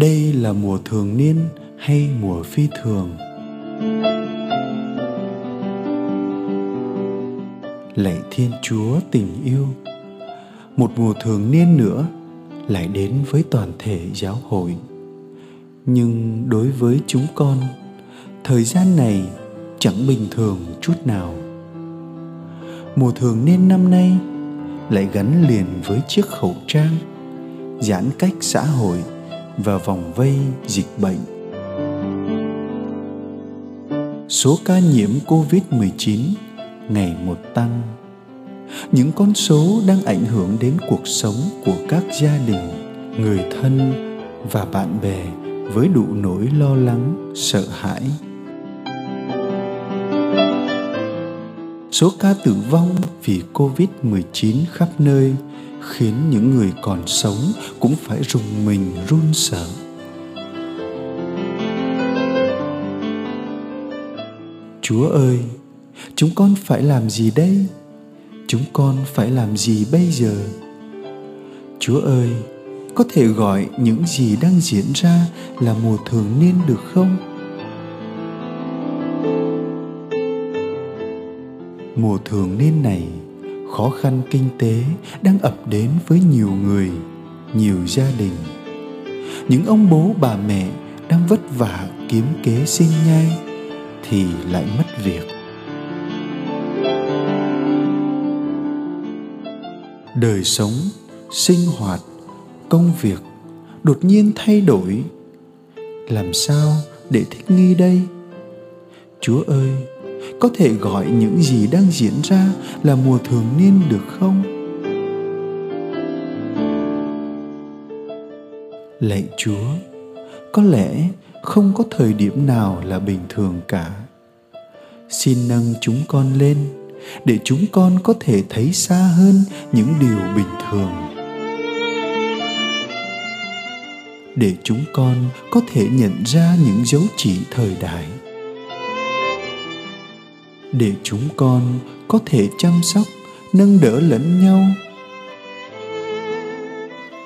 đây là mùa thường niên hay mùa phi thường? Lạy thiên chúa tình yêu, một mùa thường niên nữa lại đến với toàn thể giáo hội. Nhưng đối với chúng con, thời gian này chẳng bình thường chút nào. Mùa thường niên năm nay lại gắn liền với chiếc khẩu trang, giãn cách xã hội và vòng vây dịch bệnh. Số ca nhiễm covid-19 ngày một tăng. Những con số đang ảnh hưởng đến cuộc sống của các gia đình, người thân và bạn bè với đủ nỗi lo lắng, sợ hãi. Số ca tử vong vì covid-19 khắp nơi khiến những người còn sống cũng phải rùng mình run sợ. Chúa ơi, chúng con phải làm gì đây? Chúng con phải làm gì bây giờ? Chúa ơi, có thể gọi những gì đang diễn ra là mùa thường niên được không? Mùa thường niên này khó khăn kinh tế đang ập đến với nhiều người, nhiều gia đình. Những ông bố, bà mẹ đang vất vả kiếm kế sinh nhai thì lại mất việc. Đời sống, sinh hoạt, công việc đột nhiên thay đổi. Làm sao để thích nghi đây? Chúa ơi có thể gọi những gì đang diễn ra là mùa thường niên được không? Lạy chúa, có lẽ không có thời điểm nào là bình thường cả. Xin nâng chúng con lên, để chúng con có thể thấy xa hơn những điều bình thường. Để chúng con có thể nhận ra những dấu chỉ thời đại để chúng con có thể chăm sóc, nâng đỡ lẫn nhau.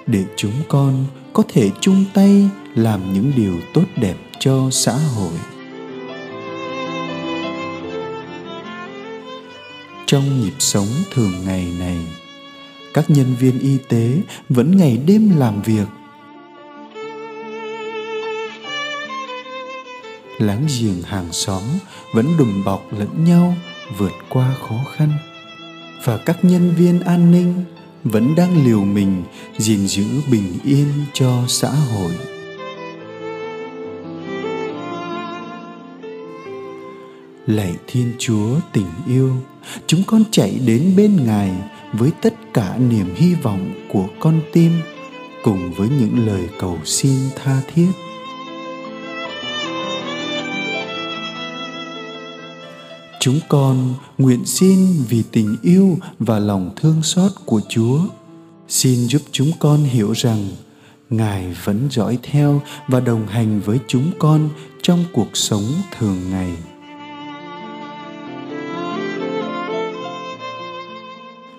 Để chúng con có thể chung tay làm những điều tốt đẹp cho xã hội. Trong nhịp sống thường ngày này, các nhân viên y tế vẫn ngày đêm làm việc láng giềng hàng xóm vẫn đùm bọc lẫn nhau vượt qua khó khăn. Và các nhân viên an ninh vẫn đang liều mình gìn giữ bình yên cho xã hội. Lạy thiên chúa tình yêu, chúng con chạy đến bên ngài với tất cả niềm hy vọng của con tim, cùng với những lời cầu xin tha thiết. Chúng con nguyện xin vì tình yêu và lòng thương xót của chúa. Xin giúp chúng con hiểu rằng ngài vẫn dõi theo và đồng hành với chúng con trong cuộc sống thường ngày.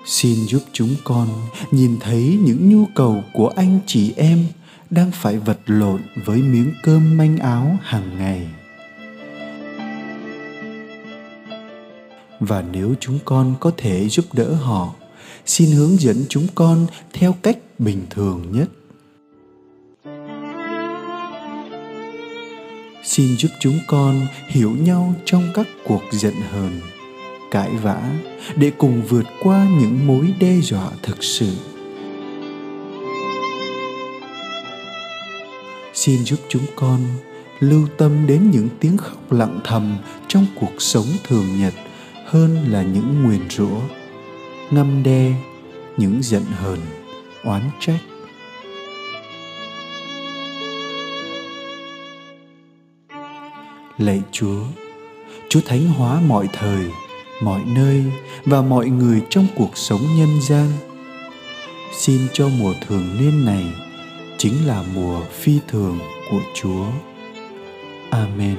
Xin giúp chúng con nhìn thấy những nhu cầu của anh chị em đang phải vật lộn với miếng cơm manh áo hàng ngày. Và nếu chúng con có thể giúp đỡ họ, xin hướng dẫn chúng con theo cách bình thường nhất. Xin giúp chúng con hiểu nhau trong các cuộc giận hờn, cãi vã để cùng vượt qua những mối đe dọa thực sự. Xin giúp chúng con lưu tâm đến những tiếng khóc lặng thầm trong cuộc sống thường nhật hơn là những nguyền rủa ngâm đe những giận hờn, oán trách. Lạy chúa chúa thánh hóa mọi thời, mọi nơi và mọi người trong cuộc sống nhân gian. Xin cho mùa thường niên này chính là mùa phi thường của chúa. Amen.